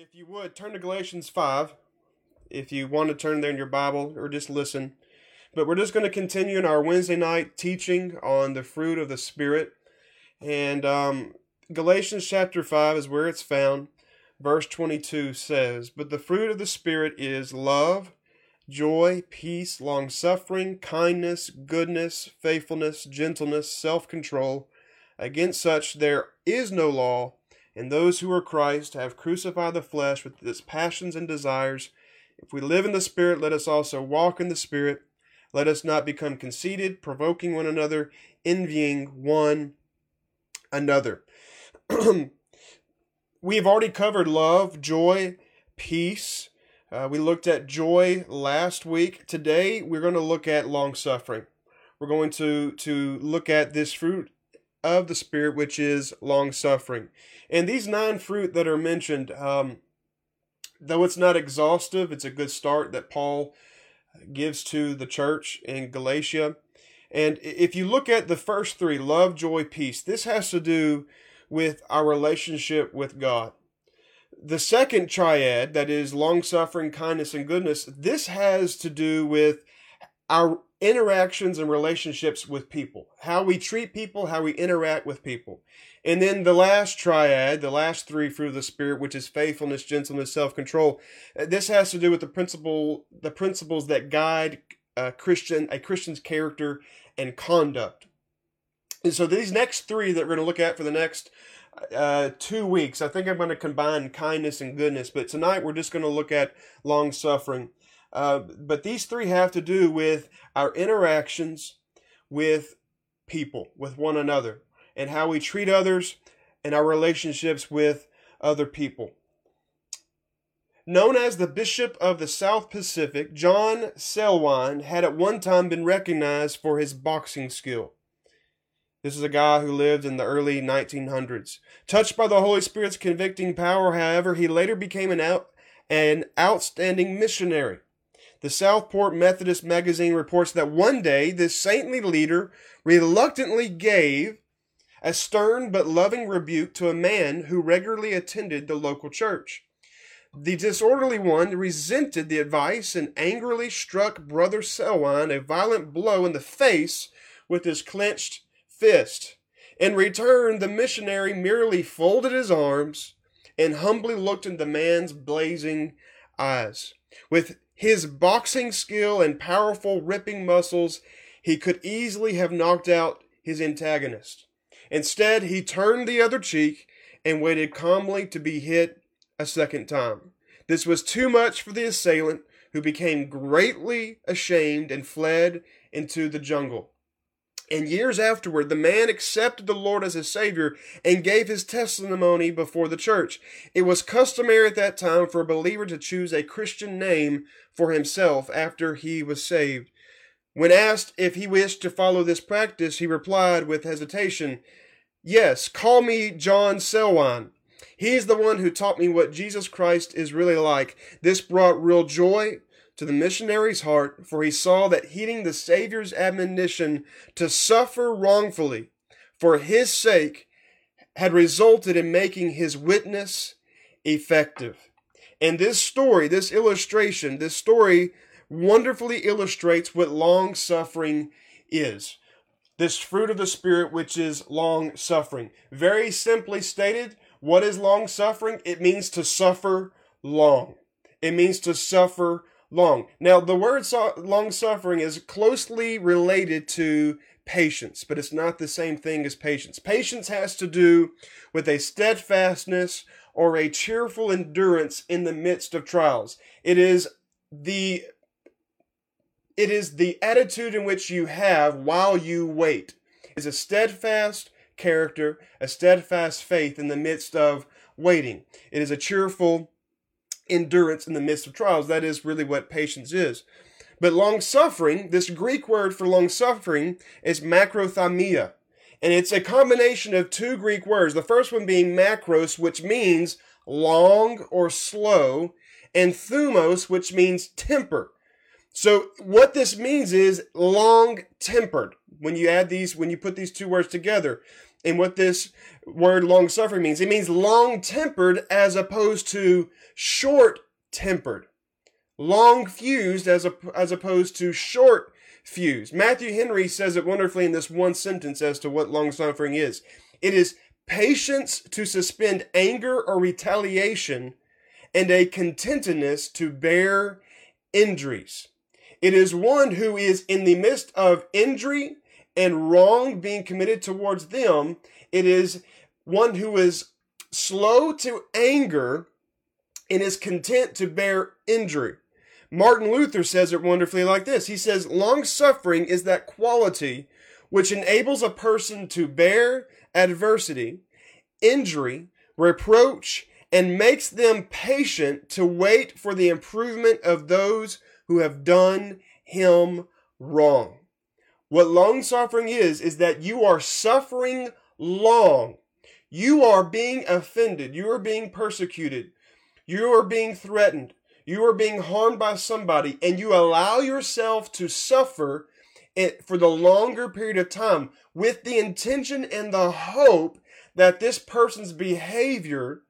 If you would, turn to Galatians 5. If you want to turn there in your Bible or just listen. But we're just going to continue in our Wednesday night teaching on the fruit of the Spirit. And um, Galatians chapter 5 is where it's found. Verse 22 says, But the fruit of the Spirit is love, joy, peace, long suffering, kindness, goodness, faithfulness, gentleness, self control. Against such there is no law. And those who are Christ have crucified the flesh with its passions and desires. If we live in the Spirit, let us also walk in the Spirit. Let us not become conceited, provoking one another, envying one another. We've already covered love, joy, peace. Uh, we looked at joy last week. Today, we're going to look at long suffering. We're going to, to look at this fruit of the Spirit, which is long suffering. And these nine fruit that are mentioned, um, though it's not exhaustive, it's a good start that Paul gives to the church in Galatia. And if you look at the first three love, joy, peace this has to do with our relationship with God. The second triad, that is long suffering, kindness, and goodness, this has to do with our interactions and relationships with people, how we treat people, how we interact with people. And then the last triad, the last three fruit of the spirit, which is faithfulness, gentleness, self-control. Uh, this has to do with the principle, the principles that guide a Christian, a Christian's character and conduct. And so these next three that we're going to look at for the next uh, two weeks, I think I'm going to combine kindness and goodness. But tonight we're just going to look at long suffering. Uh, but these three have to do with our interactions with people, with one another, and how we treat others and our relationships with other people. Known as the Bishop of the South Pacific, John Selwyn had at one time been recognized for his boxing skill. This is a guy who lived in the early 1900s. Touched by the Holy Spirit's convicting power, however, he later became an, out, an outstanding missionary. The Southport Methodist Magazine reports that one day this saintly leader reluctantly gave a stern but loving rebuke to a man who regularly attended the local church. The disorderly one resented the advice and angrily struck Brother Selwyn a violent blow in the face with his clenched fist. In return, the missionary merely folded his arms and humbly looked into the man's blazing eyes. With his boxing skill and powerful ripping muscles, he could easily have knocked out his antagonist. Instead, he turned the other cheek and waited calmly to be hit a second time. This was too much for the assailant, who became greatly ashamed and fled into the jungle. And years afterward, the man accepted the Lord as his Savior and gave his testimony before the church. It was customary at that time for a believer to choose a Christian name for himself after he was saved. When asked if he wished to follow this practice, he replied with hesitation, Yes, call me John Selwyn. He's the one who taught me what Jesus Christ is really like. This brought real joy, to the missionary's heart, for he saw that heeding the Savior's admonition to suffer wrongfully for his sake had resulted in making his witness effective. And this story, this illustration, this story wonderfully illustrates what long suffering is. This fruit of the Spirit, which is long suffering. Very simply stated, what is long suffering? It means to suffer long. It means to suffer long. Now, the word so- long suffering is closely related to patience, but it's not the same thing as patience. Patience has to do with a steadfastness or a cheerful endurance in the midst of trials. It is the it is the attitude in which you have while you wait. It is a steadfast character, a steadfast faith in the midst of waiting. It is a cheerful endurance in the midst of trials. That is really what patience is. But long suffering, this Greek word for long suffering is macrothymia. And it's a combination of two Greek words. The first one being macros, which means long or slow, and thumos, which means temper. So what this means is long tempered. When you add these, when you put these two words together, and what this word long suffering means. It means long tempered as opposed to short tempered. Long fused as, a, as opposed to short fused. Matthew Henry says it wonderfully in this one sentence as to what long suffering is. It is patience to suspend anger or retaliation and a contentedness to bear injuries. It is one who is in the midst of injury and wrong being committed towards them. It is one who is slow to anger and is content to bear injury. Martin Luther says it wonderfully like this. He says, Long suffering is that quality which enables a person to bear adversity, injury, reproach, and makes them patient to wait for the improvement of those who have done him wrong. What long suffering is, is that you are suffering long. You are being offended. You are being persecuted. You are being threatened. You are being harmed by somebody, and you allow yourself to suffer it for the longer period of time with the intention and the hope that this person's behavior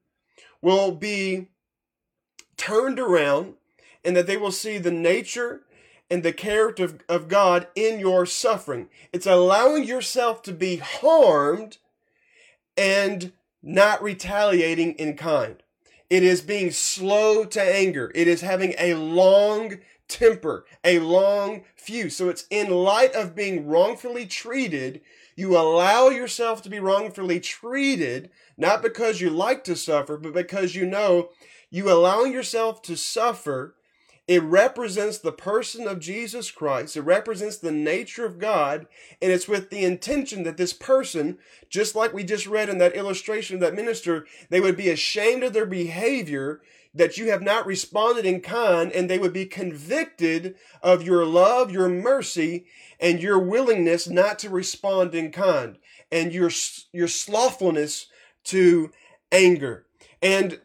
will be turned around and that they will see the nature and the character of, of God in your suffering. It's allowing yourself to be harmed and not retaliating in kind. It is being slow to anger. It is having a long temper, a long fuse. So it's in light of being wrongfully treated, you allow yourself to be wrongfully treated, not because you like to suffer, but because you know you allowing yourself to suffer it represents the person of Jesus Christ. It represents the nature of God. And it's with the intention that this person, just like we just read in that illustration of that minister, they would be ashamed of their behavior, that you have not responded in kind, and they would be convicted of your love, your mercy, and your willingness not to respond in kind, and your, your slothfulness to anger. And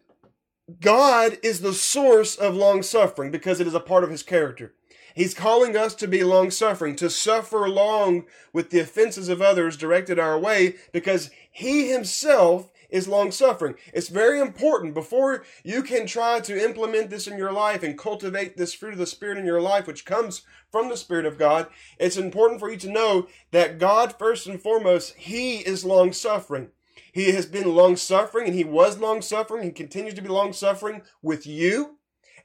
God is the source of long suffering because it is a part of his character. He's calling us to be long suffering, to suffer long with the offenses of others directed our way because he himself is long suffering. It's very important before you can try to implement this in your life and cultivate this fruit of the Spirit in your life, which comes from the Spirit of God. It's important for you to know that God, first and foremost, He is long suffering. He has been long suffering and he was long suffering. He continues to be long suffering with you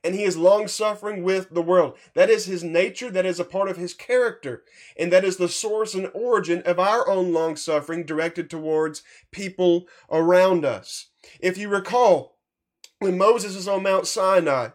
and he is long suffering with the world. That is his nature. That is a part of his character. And that is the source and origin of our own long suffering directed towards people around us. If you recall, when Moses is on Mount Sinai,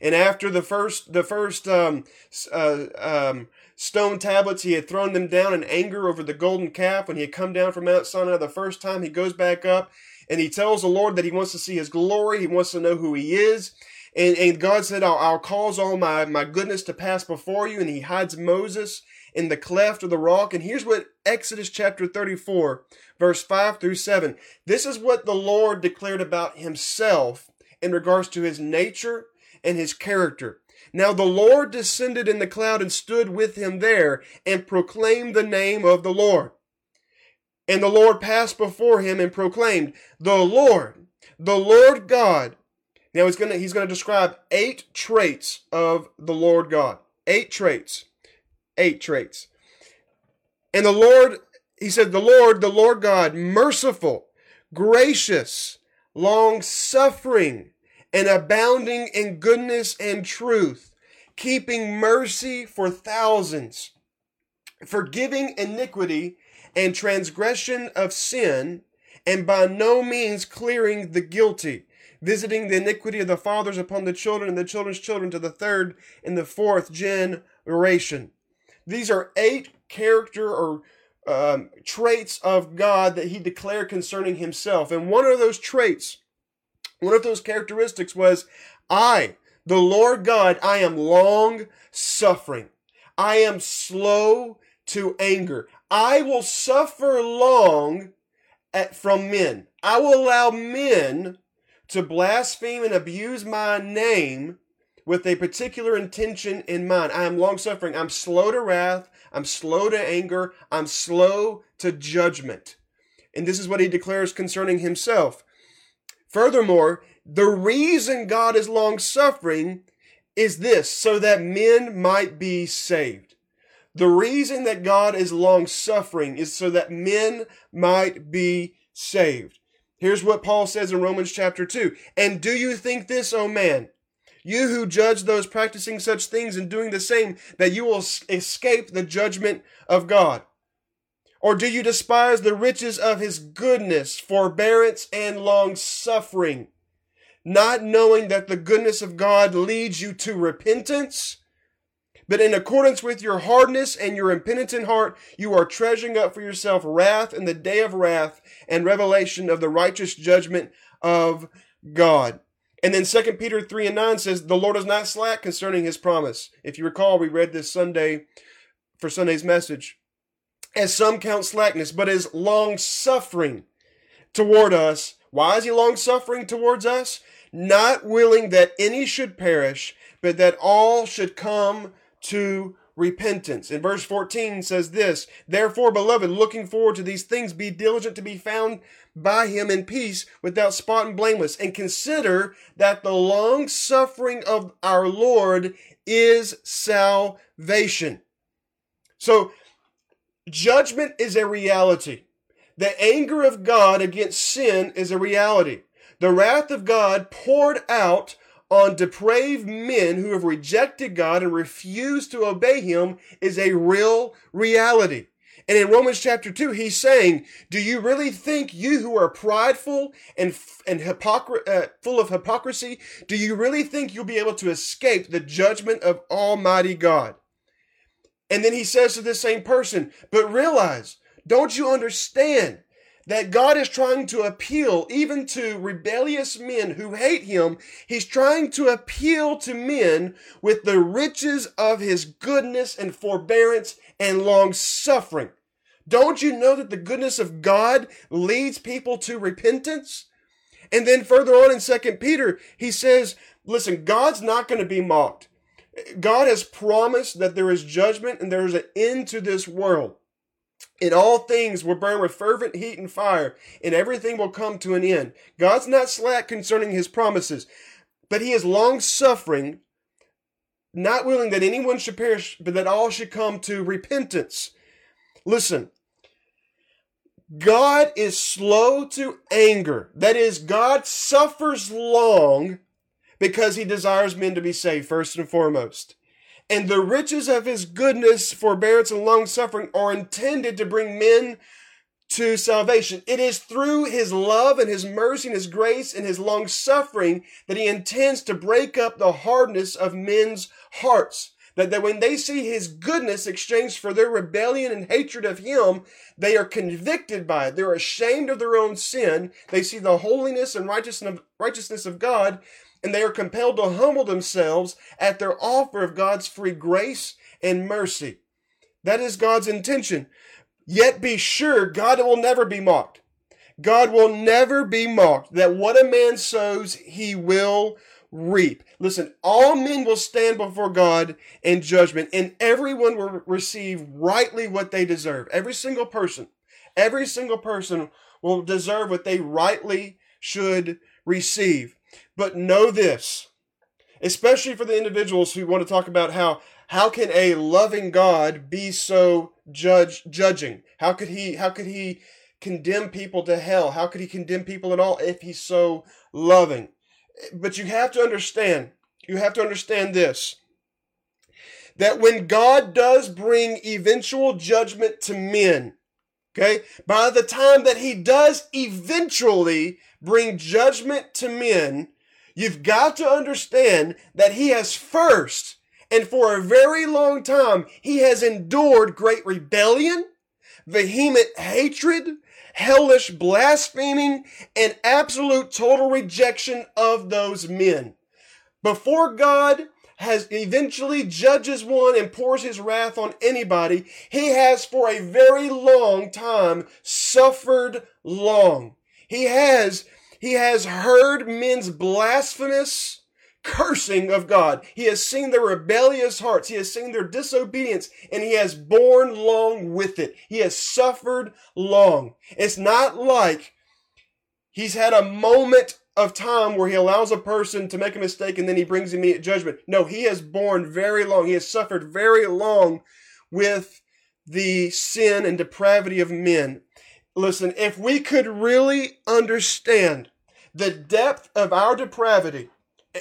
and after the first, the first um, uh, um, stone tablets. He had thrown them down in anger over the golden calf. When he had come down from Mount Sinai the first time, he goes back up and he tells the Lord that he wants to see his glory. He wants to know who he is. And, and God said, I'll, I'll cause all my, my goodness to pass before you. And he hides Moses in the cleft of the rock. And here's what Exodus chapter 34, verse 5 through 7. This is what the Lord declared about himself in regards to his nature and his character. Now the Lord descended in the cloud and stood with him there and proclaimed the name of the Lord. And the Lord passed before him and proclaimed, The Lord, the Lord God. Now he's going to he's going to describe eight traits of the Lord God. Eight traits. Eight traits. And the Lord, he said, The Lord, the Lord God, merciful, gracious, long suffering, and abounding in goodness and truth, keeping mercy for thousands, forgiving iniquity and transgression of sin, and by no means clearing the guilty, visiting the iniquity of the fathers upon the children and the children's children to the third and the fourth generation. These are eight character or um, traits of God that he declared concerning himself. And one of those traits one of those characteristics was, I, the Lord God, I am long suffering. I am slow to anger. I will suffer long at, from men. I will allow men to blaspheme and abuse my name with a particular intention in mind. I am long suffering. I'm slow to wrath. I'm slow to anger. I'm slow to judgment. And this is what he declares concerning himself. Furthermore, the reason God is long suffering is this so that men might be saved. The reason that God is long suffering is so that men might be saved. Here's what Paul says in Romans chapter 2. And do you think this, O man? You who judge those practicing such things and doing the same, that you will escape the judgment of God. Or do you despise the riches of his goodness, forbearance, and long suffering, not knowing that the goodness of God leads you to repentance? But in accordance with your hardness and your impenitent heart, you are treasuring up for yourself wrath in the day of wrath and revelation of the righteous judgment of God. And then 2 Peter 3 and 9 says, The Lord is not slack concerning his promise. If you recall, we read this Sunday for Sunday's message as some count slackness, but is long suffering toward us. Why is he long suffering towards us? Not willing that any should perish, but that all should come to repentance. In verse 14 says this, Therefore, beloved, looking forward to these things, be diligent to be found by him in peace, without spot and blameless, and consider that the long suffering of our Lord is salvation. So Judgment is a reality. The anger of God against sin is a reality. The wrath of God poured out on depraved men who have rejected God and refused to obey Him is a real reality. And in Romans chapter 2, he's saying, Do you really think you who are prideful and, and hypocr- uh, full of hypocrisy, do you really think you'll be able to escape the judgment of Almighty God? And then he says to this same person, but realize, don't you understand that God is trying to appeal even to rebellious men who hate him? He's trying to appeal to men with the riches of his goodness and forbearance and long suffering. Don't you know that the goodness of God leads people to repentance? And then further on in Second Peter, he says, listen, God's not going to be mocked. God has promised that there is judgment and there is an end to this world. In all things will burn with fervent heat and fire, and everything will come to an end. God's not slack concerning his promises, but he is long suffering, not willing that anyone should perish, but that all should come to repentance. Listen, God is slow to anger. That is, God suffers long because he desires men to be saved first and foremost. And the riches of his goodness, forbearance, and long suffering are intended to bring men to salvation. It is through his love and his mercy and his grace and his long suffering that he intends to break up the hardness of men's hearts. That, that when they see his goodness exchanged for their rebellion and hatred of him, they are convicted by it. They're ashamed of their own sin. They see the holiness and righteousness of God and they are compelled to humble themselves at their offer of God's free grace and mercy. That is God's intention. Yet be sure God will never be mocked. God will never be mocked. That what a man sows, he will reap. Listen, all men will stand before God in judgment, and everyone will receive rightly what they deserve. Every single person, every single person will deserve what they rightly should receive. But know this, especially for the individuals who want to talk about how how can a loving God be so judge judging? How could he how could he condemn people to hell? How could he condemn people at all if he's so loving? But you have to understand, you have to understand this that when God does bring eventual judgment to men, okay, by the time that he does eventually bring judgment to men, you've got to understand that he has first and for a very long time, he has endured great rebellion, vehement hatred, hellish blaspheming, and absolute total rejection of those men. Before God has eventually judges one and pours his wrath on anybody, he has for a very long time suffered long. He has he has heard men's blasphemous, cursing of God. He has seen their rebellious hearts. He has seen their disobedience and he has borne long with it. He has suffered long. It's not like he's had a moment of time where he allows a person to make a mistake and then he brings immediate judgment. No, he has borne very long. He has suffered very long with the sin and depravity of men. Listen, if we could really understand the depth of our depravity,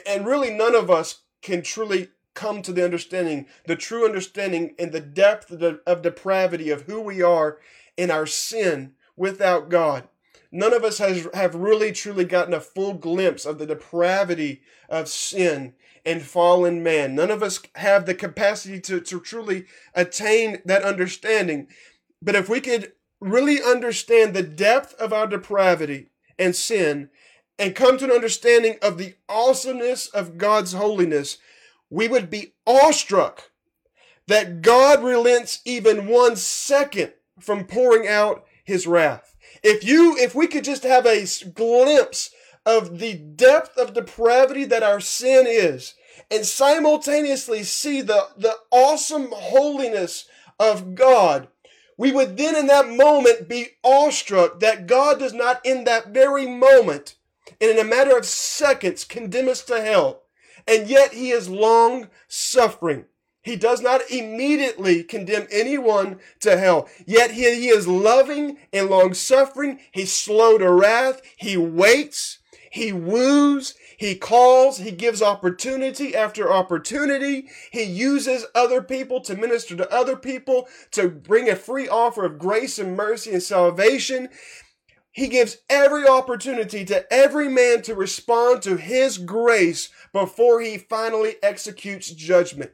and really none of us can truly come to the understanding, the true understanding and the depth of, of depravity of who we are in our sin without God. None of us has have really truly gotten a full glimpse of the depravity of sin and fallen man. None of us have the capacity to, to truly attain that understanding. But if we could really understand the depth of our depravity and sin and come to an understanding of the awesomeness of God's holiness, we would be awestruck that God relents even one second from pouring out his wrath. If you, if we could just have a glimpse of the depth of depravity that our sin is and simultaneously see the, the awesome holiness of God, we would then in that moment be awestruck that God does not in that very moment and in a matter of seconds condemn us to hell. And yet he is long suffering. He does not immediately condemn anyone to hell. Yet he, he is loving and long suffering. He's slow to wrath. He waits. He woos. He calls. He gives opportunity after opportunity. He uses other people to minister to other people, to bring a free offer of grace and mercy and salvation. He gives every opportunity to every man to respond to his grace before he finally executes judgment.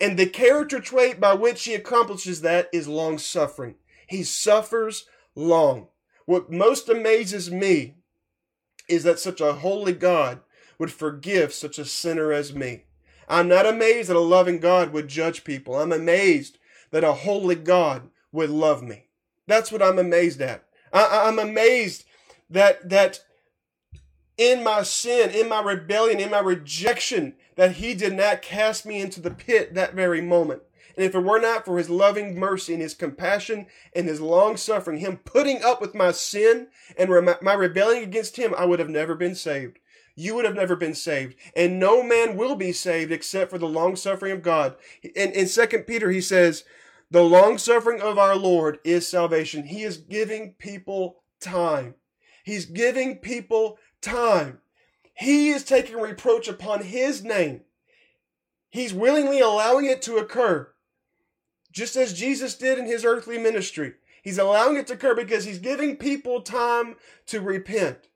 And the character trait by which he accomplishes that is long suffering. He suffers long. What most amazes me is that such a holy God would forgive such a sinner as me. I'm not amazed that a loving God would judge people. I'm amazed that a holy God would love me. That's what I'm amazed at. I, am amazed that that in my sin, in my rebellion, in my rejection, that he did not cast me into the pit that very moment. And if it were not for his loving mercy and his compassion and his long suffering, him putting up with my sin and my rebellion against him, I would have never been saved. You would have never been saved. And no man will be saved except for the long suffering of God. In, in 2 Peter, he says, the long suffering of our Lord is salvation. He is giving people time. He's giving people time. He is taking reproach upon his name. He's willingly allowing it to occur, just as Jesus did in his earthly ministry. He's allowing it to occur because he's giving people time to repent.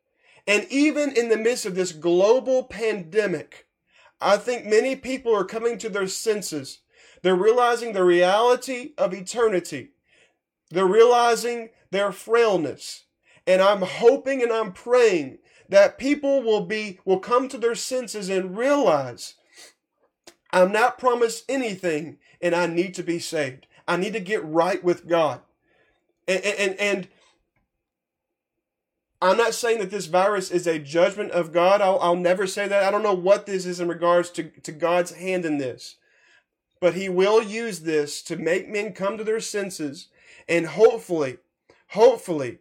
And even in the midst of this global pandemic, I think many people are coming to their senses they're realizing the reality of eternity. They're realizing their frailness. And I'm hoping and I'm praying that people will be will come to their senses and realize I'm not promised anything and I need to be saved. I need to get right with God. And, and, and I'm not saying that this virus is a judgment of God. I'll, I'll never say that. I don't know what this is in regards to, to God's hand in this. But he will use this to make men come to their senses and hopefully, hopefully,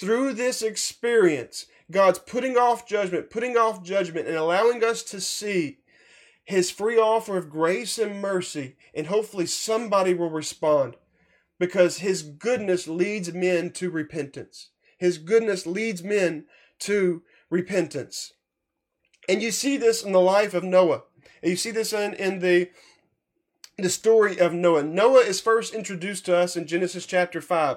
through this experience, God's putting off judgment, putting off judgment, and allowing us to see his free offer of grace and mercy. And hopefully, somebody will respond because his goodness leads men to repentance. His goodness leads men to repentance. And you see this in the life of Noah. And you see this in, in the the story of Noah. Noah is first introduced to us in Genesis chapter 5.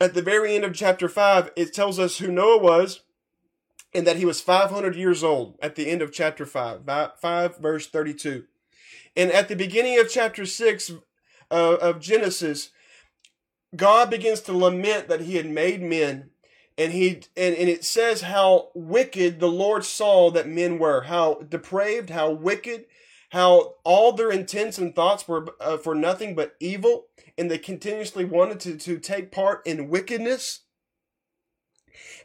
At the very end of chapter 5, it tells us who Noah was and that he was 500 years old at the end of chapter 5, 5 verse 32. And at the beginning of chapter 6 uh, of Genesis, God begins to lament that he had made men and he and, and it says how wicked the Lord saw that men were, how depraved, how wicked, how all their intents and thoughts were uh, for nothing but evil, and they continuously wanted to, to take part in wickedness.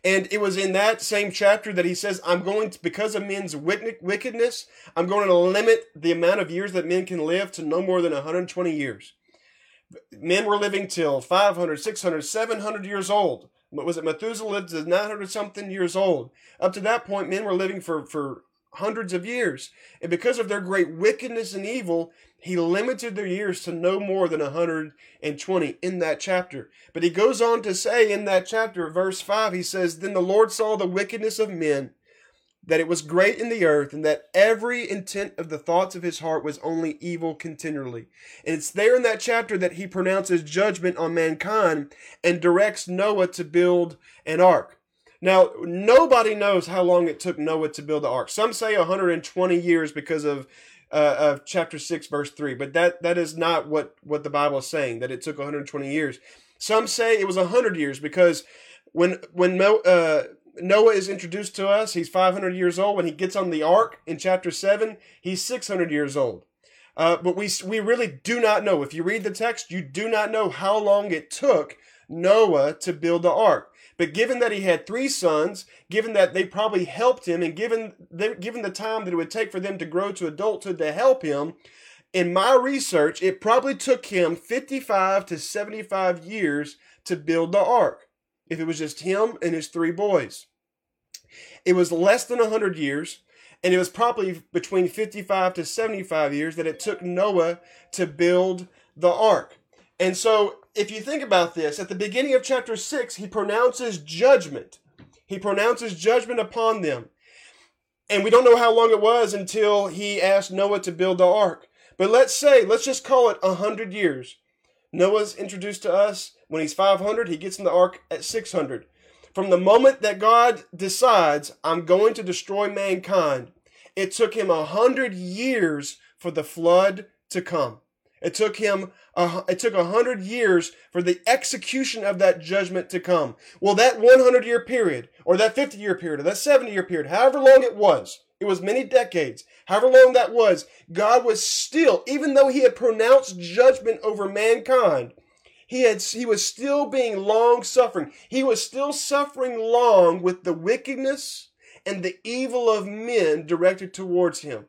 And it was in that same chapter that he says, I'm going to, because of men's wickedness, I'm going to limit the amount of years that men can live to no more than 120 years. Men were living till 500, 600, 700 years old. Was it Methuselah lived to 900 something years old? Up to that point, men were living for, for hundreds of years. And because of their great wickedness and evil, he limited their years to no more than 120 in that chapter. But he goes on to say in that chapter, verse 5, he says, Then the Lord saw the wickedness of men, that it was great in the earth, and that every intent of the thoughts of his heart was only evil continually. And it's there in that chapter that he pronounces judgment on mankind and directs Noah to build an ark. Now, nobody knows how long it took Noah to build the ark. Some say 120 years because of uh, of chapter 6 verse 3, but that that is not what what the Bible is saying that it took 120 years. Some say it was 100 years because when when uh, Noah is introduced to us, he's 500 years old. When he gets on the ark in chapter 7, he's 600 years old. Uh, but we we really do not know. If you read the text, you do not know how long it took Noah to build the ark. But given that he had three sons, given that they probably helped him, and given the, given the time that it would take for them to grow to adulthood to help him, in my research, it probably took him 55 to 75 years to build the ark, if it was just him and his three boys. It was less than 100 years, and it was probably between 55 to 75 years that it took Noah to build the ark. And so if you think about this, at the beginning of chapter 6, he pronounces judgment. He pronounces judgment upon them. And we don't know how long it was until he asked Noah to build the ark. But let's say, let's just call it a hundred years. Noah's introduced to us when he's 500, he gets in the ark at 600. From the moment that God decides, I'm going to destroy mankind, it took him a hundred years for the flood to come. It took him, uh, it took a hundred years for the execution of that judgment to come. Well, that 100 year period, or that 50 year period, or that 70 year period, however long it was, it was many decades, however long that was, God was still, even though he had pronounced judgment over mankind, he had, he was still being long suffering. He was still suffering long with the wickedness and the evil of men directed towards him.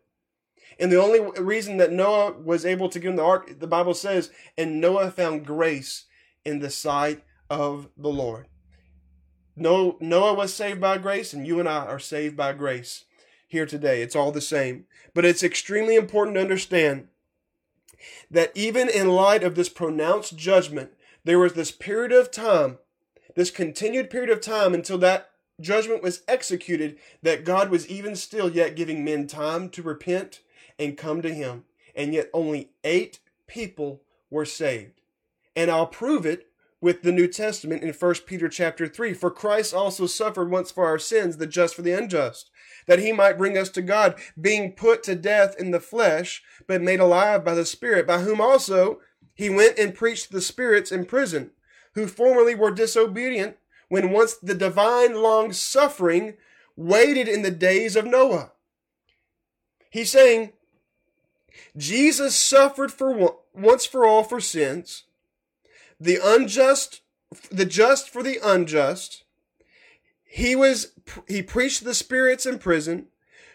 And the only reason that Noah was able to get in the ark, the Bible says, and Noah found grace in the sight of the Lord. No, Noah was saved by grace, and you and I are saved by grace here today. It's all the same. But it's extremely important to understand that even in light of this pronounced judgment, there was this period of time, this continued period of time until that judgment was executed, that God was even still yet giving men time to repent and come to him. And yet only eight people were saved. And I'll prove it with the New Testament in 1 Peter chapter 3. For Christ also suffered once for our sins, the just for the unjust, that he might bring us to God, being put to death in the flesh, but made alive by the Spirit, by whom also he went and preached the spirits in prison, who formerly were disobedient, when once the divine long suffering waited in the days of Noah. He's saying, Jesus suffered for once for all for sins, the unjust, the just for the unjust. He was he preached the spirits in prison,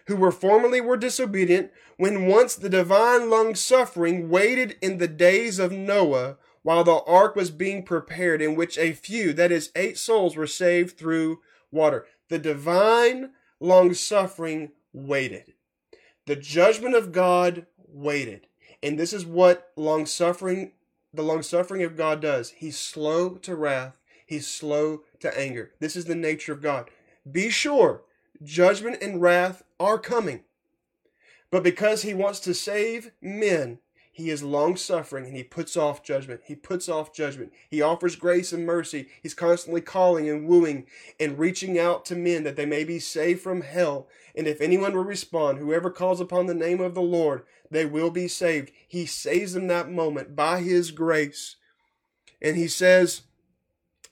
who were formerly were disobedient, when once the divine long suffering waited in the days of Noah, while the ark was being prepared, in which a few, that is, eight souls, were saved through water. The divine long suffering waited. The judgment of God waited. And this is what long suffering, the long suffering of God does. He's slow to wrath, he's slow to anger. This is the nature of God. Be sure, judgment and wrath are coming. But because he wants to save men, he is long suffering and he puts off judgment. He puts off judgment. He offers grace and mercy. He's constantly calling and wooing and reaching out to men that they may be saved from hell. And if anyone will respond, whoever calls upon the name of the Lord, they will be saved. He saves them that moment by his grace. And he says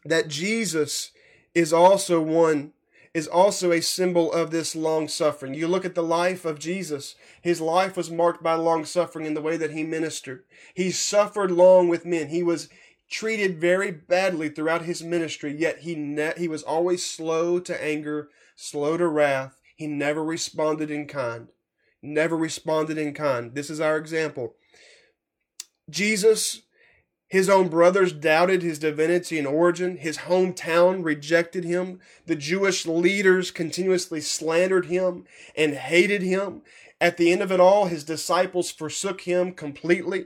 that Jesus is also one is also a symbol of this long suffering. You look at the life of Jesus. His life was marked by long suffering in the way that he ministered. He suffered long with men. He was treated very badly throughout his ministry, yet he ne- he was always slow to anger, slow to wrath. He never responded in kind. Never responded in kind. This is our example. Jesus, his own brothers doubted his divinity and origin. His hometown rejected him. The Jewish leaders continuously slandered him and hated him. At the end of it all, his disciples forsook him completely,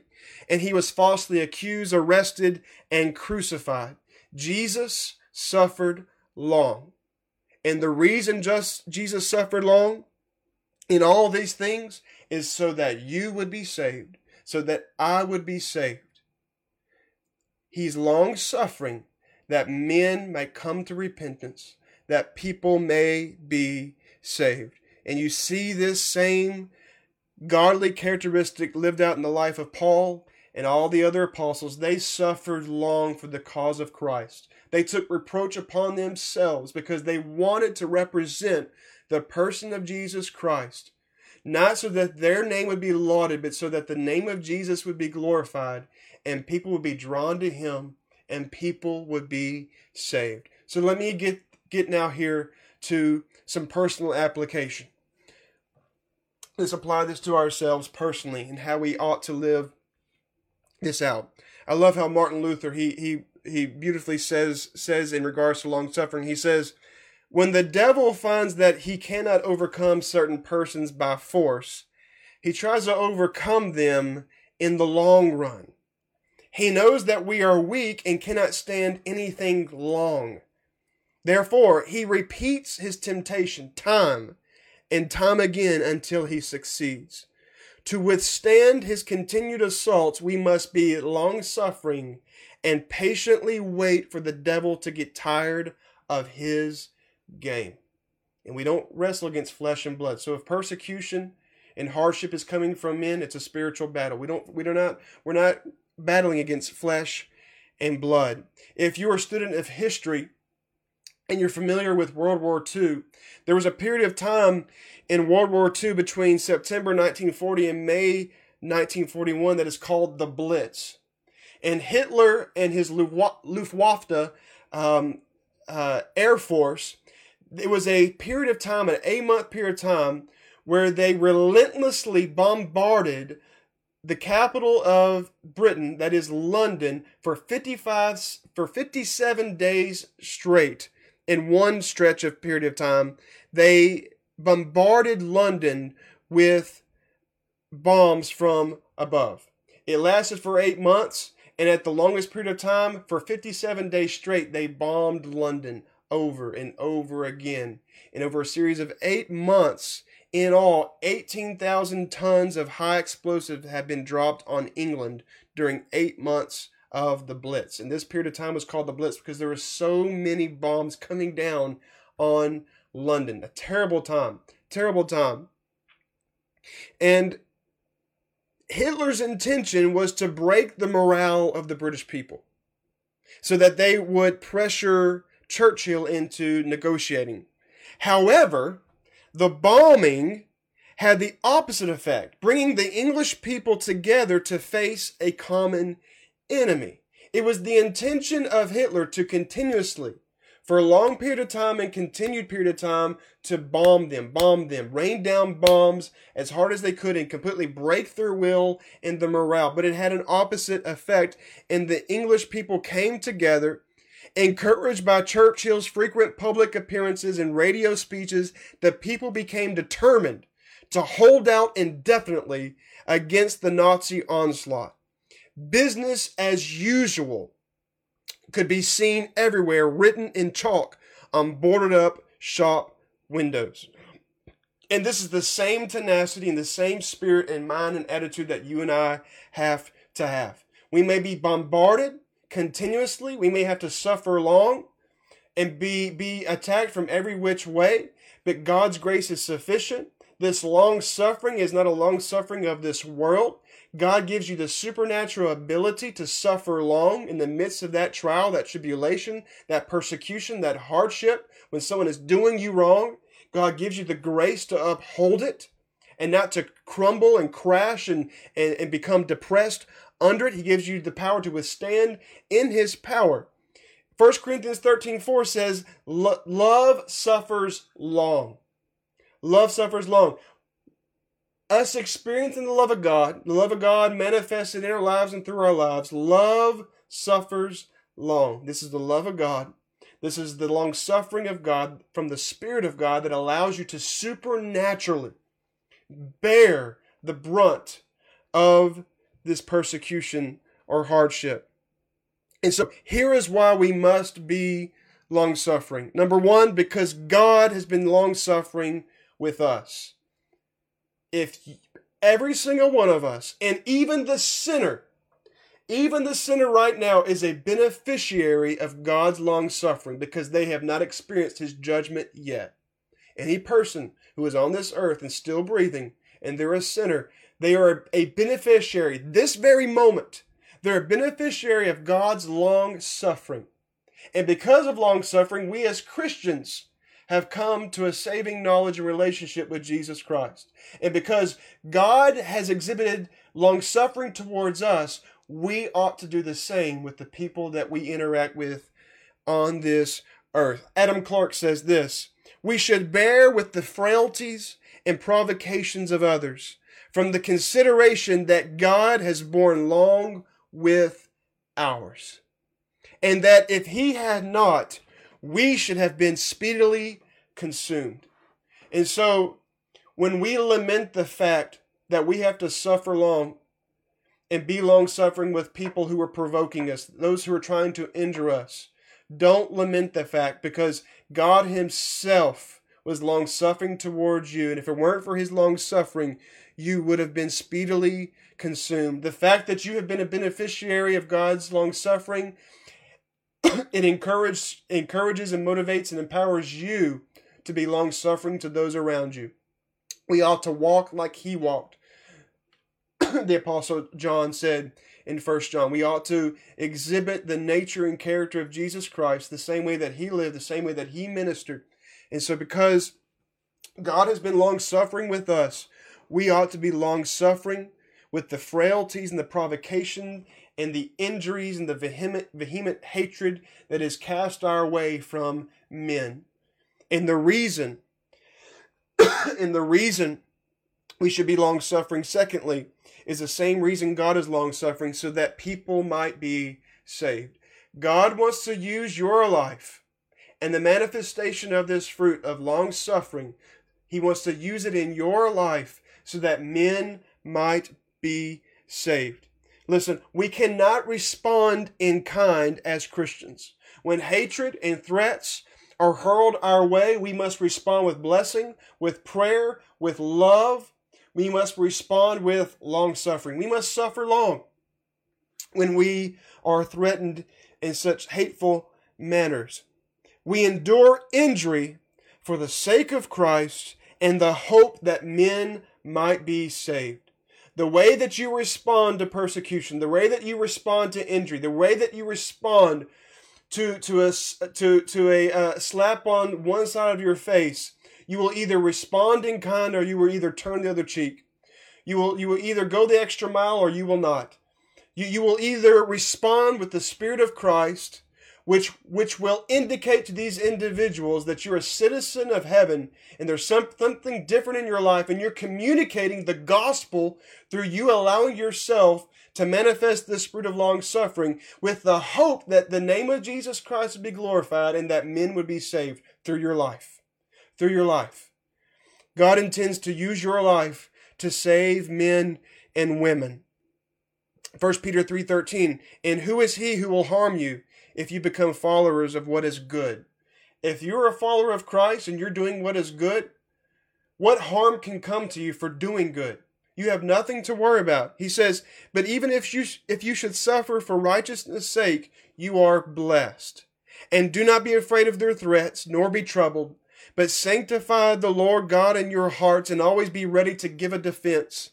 and he was falsely accused, arrested, and crucified. Jesus suffered long. And the reason just Jesus suffered long in all these things is so that you would be saved, so that I would be saved. He's long suffering that men may come to repentance, that people may be saved. And you see this same godly characteristic lived out in the life of Paul and all the other apostles. They suffered long for the cause of Christ. They took reproach upon themselves because they wanted to represent the person of Jesus Christ. Not so that their name would be lauded, but so that the name of Jesus would be glorified and people would be drawn to him and people would be saved. So let me get, get now here to some personal application let's apply this to ourselves personally and how we ought to live this out. I love how Martin Luther he he he beautifully says says in regards to long suffering. He says, "When the devil finds that he cannot overcome certain persons by force, he tries to overcome them in the long run. He knows that we are weak and cannot stand anything long. Therefore, he repeats his temptation time and time again until he succeeds. To withstand his continued assaults, we must be long suffering and patiently wait for the devil to get tired of his game. And we don't wrestle against flesh and blood. So if persecution and hardship is coming from men, it's a spiritual battle. We don't we do not we're not battling against flesh and blood. If you're a student of history, and you're familiar with World War II, there was a period of time in World War II between September 1940 and May 1941 that is called the Blitz. And Hitler and his Luftwaffe um, uh, Air Force, it was a period of time, an eight month period of time, where they relentlessly bombarded the capital of Britain, that is London, for 55 for 57 days straight in one stretch of period of time, they bombarded London with bombs from above. It lasted for eight months, and at the longest period of time, for 57 days straight, they bombed London over and over again. And over a series of eight months, in all, 18,000 tons of high explosive have been dropped on England during eight months of the Blitz. And this period of time was called the Blitz because there were so many bombs coming down on London. A terrible time. Terrible time. And Hitler's intention was to break the morale of the British people so that they would pressure Churchill into negotiating. However, the bombing had the opposite effect, bringing the English people together to face a common enemy. It was the intention of Hitler to continuously, for a long period of time and continued period of time, to bomb them, bomb them, rain down bombs as hard as they could and completely break their will and the morale. But it had an opposite effect, and the English people came together Encouraged by Churchill's frequent public appearances and radio speeches, the people became determined to hold out indefinitely against the Nazi onslaught. Business as usual could be seen everywhere, written in chalk on boarded up shop windows. And this is the same tenacity and the same spirit and mind and attitude that you and I have to have. We may be bombarded continuously, we may have to suffer long and be, be attacked from every which way, but God's grace is sufficient. This long suffering is not a long suffering of this world. God gives you the supernatural ability to suffer long in the midst of that trial, that tribulation, that persecution, that hardship. When someone is doing you wrong, God gives you the grace to uphold it and not to crumble and crash and, and, and become depressed under it. He gives you the power to withstand in his power. 1 Corinthians 13 4 says, Love suffers long. Love suffers long. Us experiencing the love of God, the love of God manifested in our lives and through our lives, love suffers long. This is the love of God. This is the long suffering of God from the Spirit of God that allows you to supernaturally bear the brunt of this persecution or hardship. And so here is why we must be long suffering. Number one, because God has been long suffering with us. If every single one of us, and even the sinner, even the sinner right now is a beneficiary of God's long suffering because they have not experienced his judgment yet. Any person who is on this earth and still breathing and they're a sinner, they are a beneficiary this very moment. They're a beneficiary of God's long suffering. And because of long suffering, we as Christians have come to a saving knowledge and relationship with Jesus Christ. And because God has exhibited long suffering towards us, we ought to do the same with the people that we interact with on this earth. Adam Clarke says this We should bear with the frailties and provocations of others from the consideration that God has borne long with ours. And that if he had not, we should have been speedily consumed. And so when we lament the fact that we have to suffer long and be long suffering with people who are provoking us, those who are trying to injure us, don't lament the fact because God Himself was long suffering towards you. And if it weren't for His long suffering, you would have been speedily consumed. The fact that you have been a beneficiary of God's long suffering, it encourages, encourages and motivates and empowers you to be long suffering to those around you. We ought to walk like he walked. the apostle John said in First John, we ought to exhibit the nature and character of Jesus Christ the same way that he lived, the same way that he ministered. And so because God has been long suffering with us, we ought to be long suffering with the frailties and the provocation and the injuries and the vehement, vehement hatred that is cast our way from men. And the reason, and the reason we should be long suffering, secondly, is the same reason God is long suffering, so that people might be saved. God wants to use your life and the manifestation of this fruit of long suffering. He wants to use it in your life so that men might be saved. Listen, we cannot respond in kind as Christians. When hatred and threats are hurled our way, we must respond with blessing, with prayer, with love. We must respond with long suffering. We must suffer long when we are threatened in such hateful manners. We endure injury for the sake of Christ and the hope that men might be saved. The way that you respond to persecution, the way that you respond to injury, the way that you respond to to a to to a uh, slap on one side of your face, you will either respond in kind or you will either turn the other cheek. You will you will either go the extra mile or you will not. You you will either respond with the spirit of Christ which which will indicate to these individuals that you're a citizen of heaven and there's some, something different in your life and you're communicating the gospel through you allowing yourself to manifest the spirit of long suffering with the hope that the name of Jesus Christ would be glorified and that men would be saved through your life through your life. God intends to use your life to save men and women. 1 Peter 3:13 and who is he who will harm you if you become followers of what is good. If you're a follower of Christ and you're doing what is good, what harm can come to you for doing good? You have nothing to worry about. He says, but even if you, if you should suffer for righteousness' sake, you are blessed. And do not be afraid of their threats, nor be troubled, but sanctify the Lord God in your hearts and always be ready to give a defense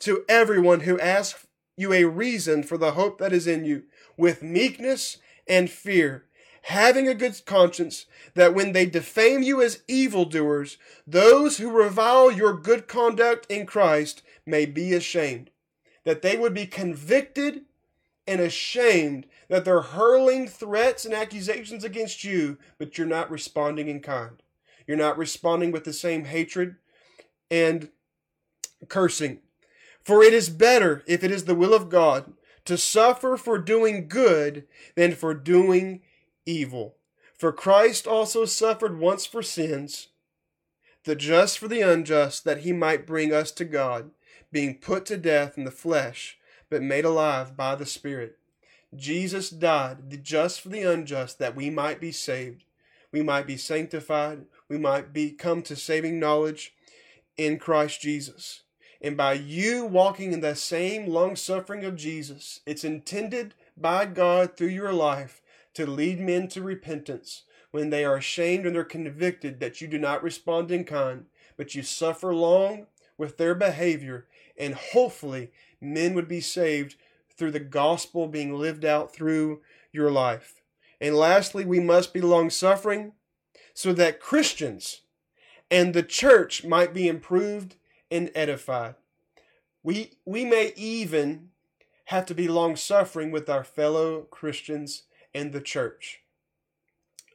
to everyone who asks you a reason for the hope that is in you with meekness and fear, having a good conscience, that when they defame you as evildoers, those who revile your good conduct in Christ may be ashamed. That they would be convicted and ashamed that they're hurling threats and accusations against you, but you're not responding in kind. You're not responding with the same hatred and cursing. For it is better, if it is the will of God, to suffer for doing good than for doing evil. For Christ also suffered once for sins, the just for the unjust, that he might bring us to God, being put to death in the flesh, but made alive by the Spirit. Jesus died, the just for the unjust, that we might be saved, we might be sanctified, we might be come to saving knowledge in Christ Jesus. And by you walking in the same long suffering of Jesus, it's intended by God through your life to lead men to repentance when they are ashamed and they're convicted that you do not respond in kind, but you suffer long with their behavior, and hopefully men would be saved through the gospel being lived out through your life. And lastly, we must be long suffering so that Christians and the church might be improved and edified. We, we may even have to be long suffering with our fellow Christians and the church.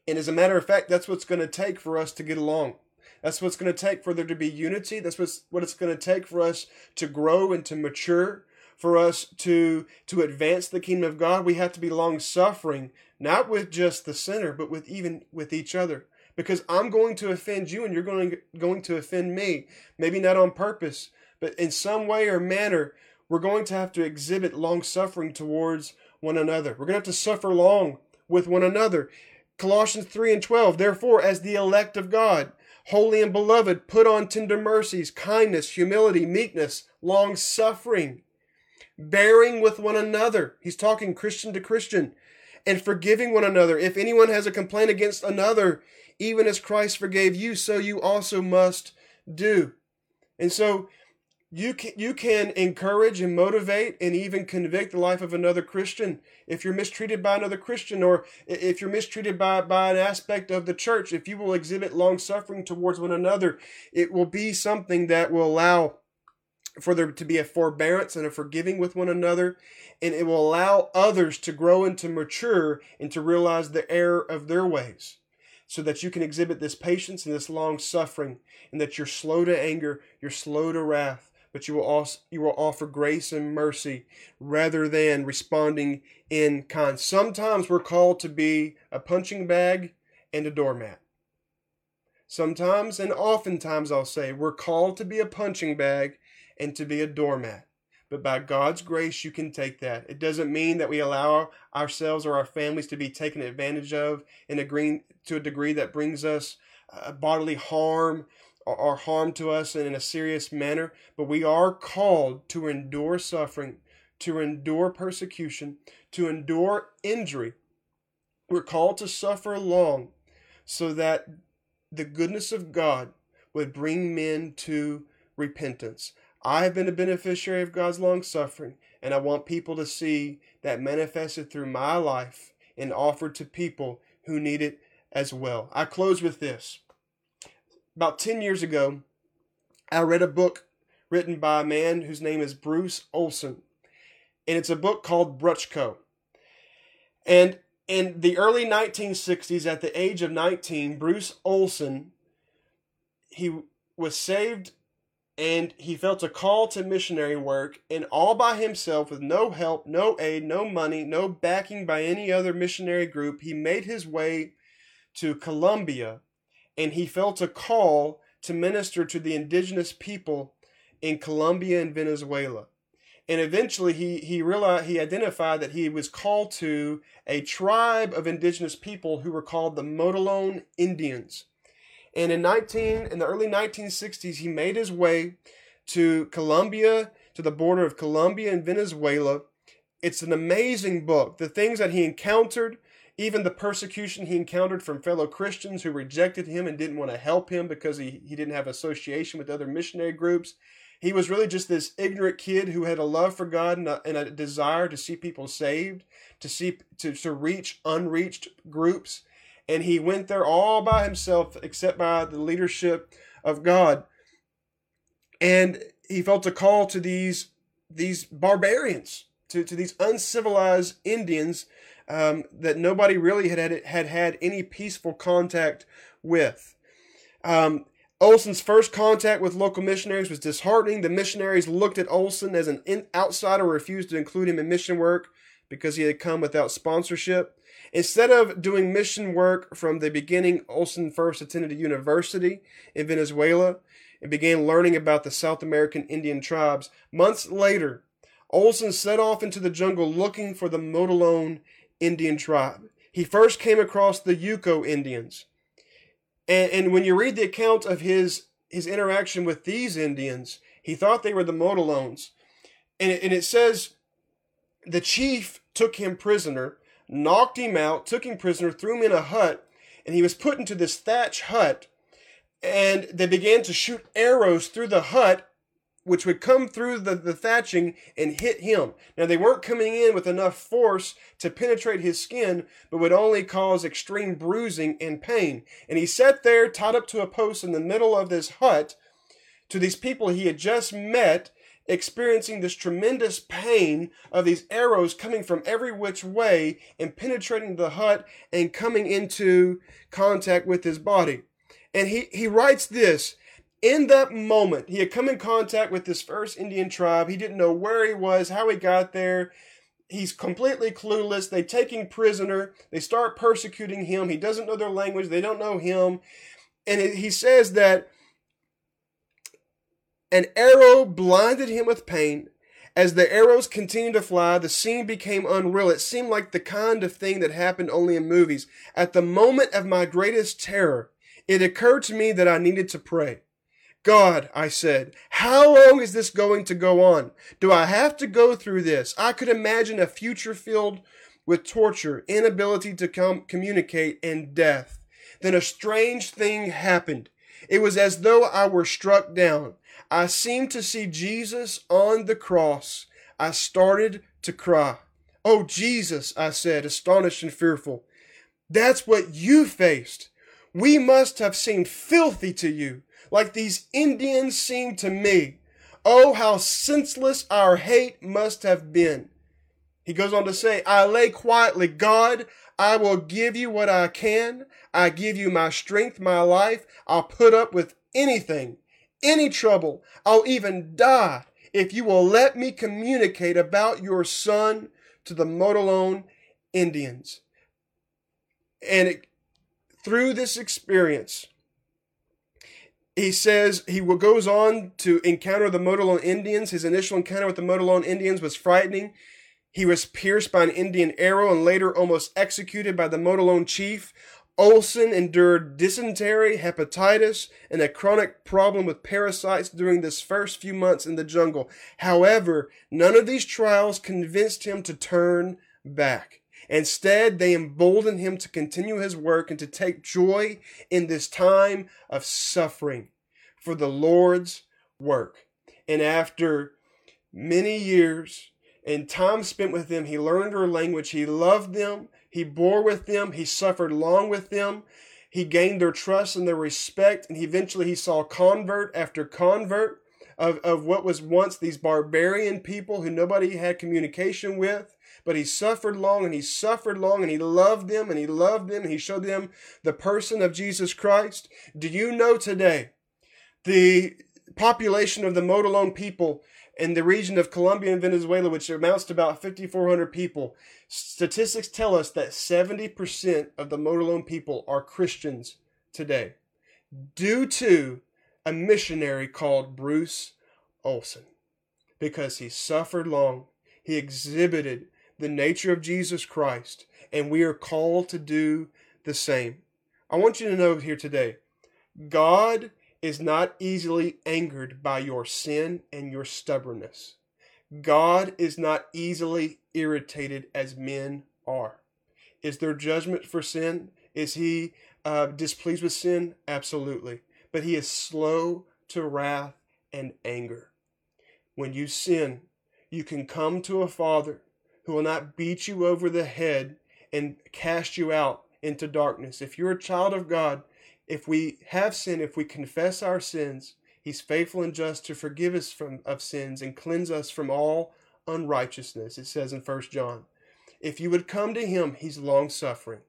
And as a matter of fact, that's what's going to take for us to get along. That's what's going to take for there to be unity. That's what's, what it's going to take for us to grow and to mature, for us to, to advance the kingdom of God. We have to be long suffering, not with just the sinner, but with even with each other. Because I'm going to offend you and you're going, going to offend me. Maybe not on purpose, but in some way or manner, we're going to have to exhibit long suffering towards one another. We're going to have to suffer long with one another. Colossians 3 and 12, therefore, as the elect of God, holy and beloved, put on tender mercies, kindness, humility, meekness, long suffering, bearing with one another. He's talking Christian to Christian, and forgiving one another. If anyone has a complaint against another, even as Christ forgave you, so you also must do. And so you can, you can encourage and motivate and even convict the life of another Christian if you're mistreated by another Christian or if you're mistreated by, by an aspect of the church. If you will exhibit long suffering towards one another, it will be something that will allow for there to be a forbearance and a forgiving with one another, and it will allow others to grow and to mature and to realize the error of their ways so that you can exhibit this patience and this long suffering, and that you're slow to anger, you're slow to wrath, but you will also you will offer grace and mercy rather than responding in kind. Sometimes we're called to be a punching bag and a doormat. Sometimes and oftentimes I'll say we're called to be a punching bag and to be a doormat. But by God's grace, you can take that. It doesn't mean that we allow ourselves or our families to be taken advantage of in a green, to a degree that brings us uh, bodily harm or harm to us in a serious manner, but we are called to endure suffering, to endure persecution, to endure injury. We're called to suffer long so that the goodness of God would bring men to repentance. I have been a beneficiary of God's long suffering, and I want people to see that manifested through my life and offered to people who need it as well. I close with this about 10 years ago, I read a book written by a man whose name is Bruce Olson. And it's a book called Bruchko. And in the early 1960s, at the age of 19, Bruce Olson, he was saved and he felt a call to missionary work and all by himself with no help, no aid, no money, no backing by any other missionary group, he made his way to Colombia and he felt a call to minister to the indigenous people in Colombia and Venezuela. And eventually he, he realized he identified that he was called to a tribe of indigenous people who were called the Motilone Indians. And in 19 in the early 1960s he made his way to Colombia, to the border of Colombia and Venezuela. It's an amazing book. The things that he encountered, even the persecution he encountered from fellow Christians who rejected him and didn't want to help him because he, he didn't have association with other missionary groups. He was really just this ignorant kid who had a love for God and a, and a desire to see people saved, to see to, to reach unreached groups. And he went there all by himself, except by the leadership of God. And he felt a call to these these barbarians, to, to these uncivilized Indians um, that nobody really had, had had had any peaceful contact with. Um, Olson's first contact with local missionaries was disheartening. The missionaries looked at Olson as an outsider, refused to include him in mission work because he had come without sponsorship. Instead of doing mission work from the beginning, Olson first attended a university in Venezuela and began learning about the South American Indian tribes. Months later, Olson set off into the jungle looking for the Motilone Indian tribe. He first came across the Yuko Indians. And, and when you read the account of his his interaction with these Indians, he thought they were the Motilones. And it, and it says the chief took him prisoner, knocked him out, took him prisoner, threw him in a hut, and he was put into this thatch hut. And they began to shoot arrows through the hut which would come through the, the thatching and hit him. Now, they weren't coming in with enough force to penetrate his skin, but would only cause extreme bruising and pain. And he sat there, tied up to a post in the middle of this hut, to these people he had just met, experiencing this tremendous pain of these arrows coming from every which way and penetrating the hut and coming into contact with his body. And he, he writes this in that moment, he had come in contact with this first Indian tribe. He didn't know where he was, how he got there. He's completely clueless. They take him prisoner. They start persecuting him. He doesn't know their language. They don't know him. And he says that an arrow blinded him with pain. As the arrows continued to fly, the scene became unreal. It seemed like the kind of thing that happened only in movies. At the moment of my greatest terror, it occurred to me that I needed to pray. God, I said, how long is this going to go on? Do I have to go through this? I could imagine a future filled with torture, inability to com- communicate, and death. Then a strange thing happened. It was as though I were struck down. I seemed to see Jesus on the cross. I started to cry. Oh, Jesus, I said, astonished and fearful. That's what you faced. We must have seemed filthy to you like these Indians seemed to me. Oh, how senseless our hate must have been. He goes on to say, I lay quietly, God, I will give you what I can. I give you my strength, my life. I'll put up with anything, any trouble. I'll even die if you will let me communicate about your son to the Motilone Indians. And it, through this experience, he says he goes on to encounter the Motilone Indians. His initial encounter with the Motilone Indians was frightening. He was pierced by an Indian arrow and later almost executed by the Motilone chief. Olson endured dysentery, hepatitis, and a chronic problem with parasites during this first few months in the jungle. However, none of these trials convinced him to turn back. Instead, they emboldened him to continue his work and to take joy in this time of suffering for the Lord's work. And after many years and time spent with them, he learned their language. He loved them. He bore with them. He suffered long with them. He gained their trust and their respect. And eventually he saw convert after convert of, of what was once these barbarian people who nobody had communication with. But he suffered long and he suffered long and he loved them and he loved them and he showed them the person of Jesus Christ. Do you know today the population of the Motilone people in the region of Colombia and Venezuela, which amounts to about 5,400 people, statistics tell us that 70% of the Motilone people are Christians today due to a missionary called Bruce Olson because he suffered long. He exhibited the nature of Jesus Christ, and we are called to do the same. I want you to know here today God is not easily angered by your sin and your stubbornness. God is not easily irritated as men are. Is there judgment for sin? Is he uh, displeased with sin? Absolutely. But he is slow to wrath and anger. when you sin, you can come to a Father who will not beat you over the head and cast you out into darkness. If you're a child of God, if we have sin, if we confess our sins, He's faithful and just to forgive us from of sins and cleanse us from all unrighteousness. It says in First John. If you would come to Him, He's long suffering.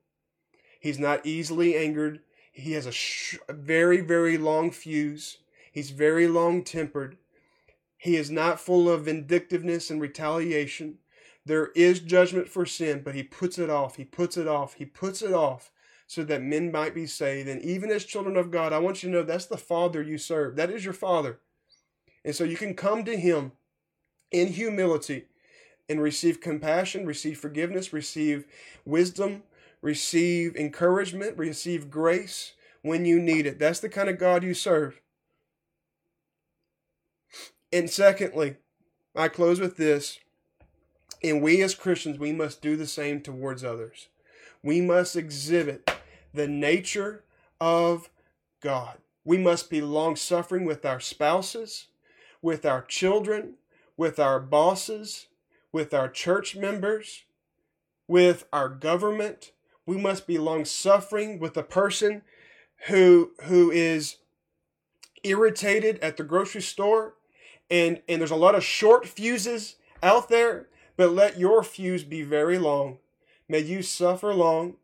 He's not easily angered. He has a, sh- a very, very long fuse. He's very long tempered. He is not full of vindictiveness and retaliation. There is judgment for sin, but he puts it off. He puts it off. He puts it off so that men might be saved. And even as children of God, I want you to know that's the Father you serve. That is your Father. And so you can come to him in humility and receive compassion, receive forgiveness, receive wisdom, receive encouragement, receive grace when you need it. That's the kind of God you serve. And secondly, I close with this. And we as Christians, we must do the same towards others. We must exhibit the nature of God. We must be long suffering with our spouses, with our children, with our bosses, with our church members, with our government. We must be long suffering with a person who who is irritated at the grocery store and and there's a lot of short fuses out there but let your fuse be very long. May you suffer long,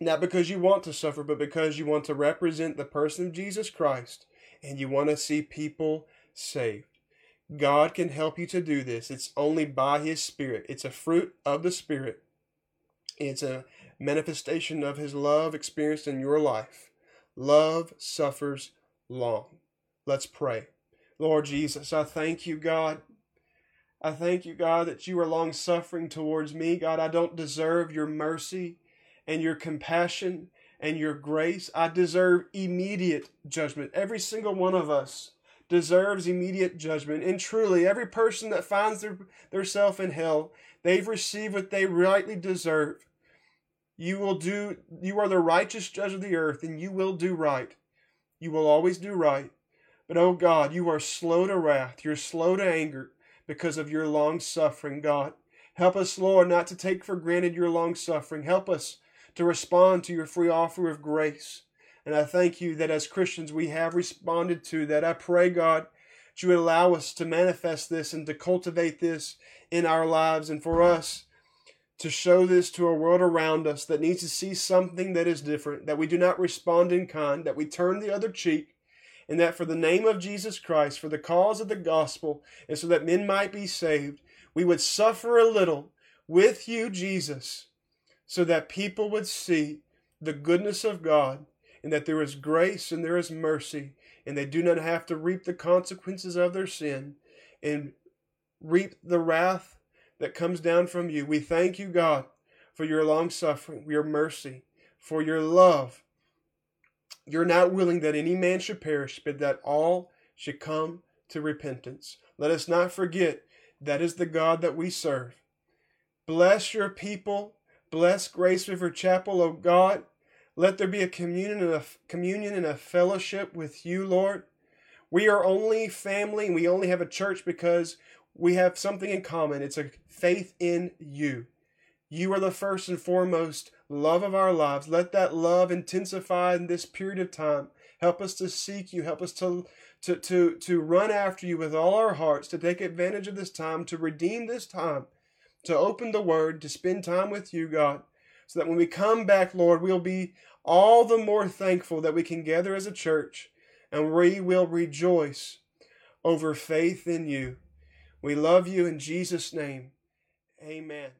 not because you want to suffer, but because you want to represent the person of Jesus Christ and you want to see people saved. God can help you to do this. It's only by His Spirit. It's a fruit of the Spirit. It's a manifestation of His love experienced in your life. Love suffers long. Let's pray. Lord Jesus, I thank you, God, I thank you, God, that you are long suffering towards me. God, I don't deserve your mercy and your compassion and your grace. I deserve immediate judgment. Every single one of us deserves immediate judgment. And truly, every person that finds their, their self in hell, they've received what they rightly deserve. You will do you are the righteous judge of the earth, and you will do right. You will always do right. But oh God, you are slow to wrath, you're slow to anger because of your long suffering, God. Help us, Lord, not to take for granted your long suffering. Help us to respond to your free offer of grace. And I thank you that as Christians we have responded to that. I pray, God, that you would allow us to manifest this and to cultivate this in our lives and for us to show this to a world around us that needs to see something that is different, that we do not respond in kind, that we turn the other cheek, and that for the name of Jesus Christ, for the cause of the gospel, and so that men might be saved, we would suffer a little with you, Jesus, so that people would see the goodness of God, and that there is grace and there is mercy, and they do not have to reap the consequences of their sin and reap the wrath that comes down from you. We thank you, God, for your long suffering, your mercy, for your love you're not willing that any man should perish, but that all should come to repentance. Let us not forget that is the God that we serve. Bless your people. Bless Grace River Chapel, O God. Let there be a communion and a communion and a fellowship with you, Lord. We are only family we only have a church because we have something in common. It's a faith in you. You are the first and foremost love of our lives. Let that love intensify in this period of time. Help us to seek you. Help us to, to, to, to run after you with all our hearts, to take advantage of this time, to redeem this time, to open the word, to spend time with you, God, so that when we come back, Lord, we'll be all the more thankful that we can gather as a church and we will rejoice over faith in you. We love you in Jesus' name. Amen.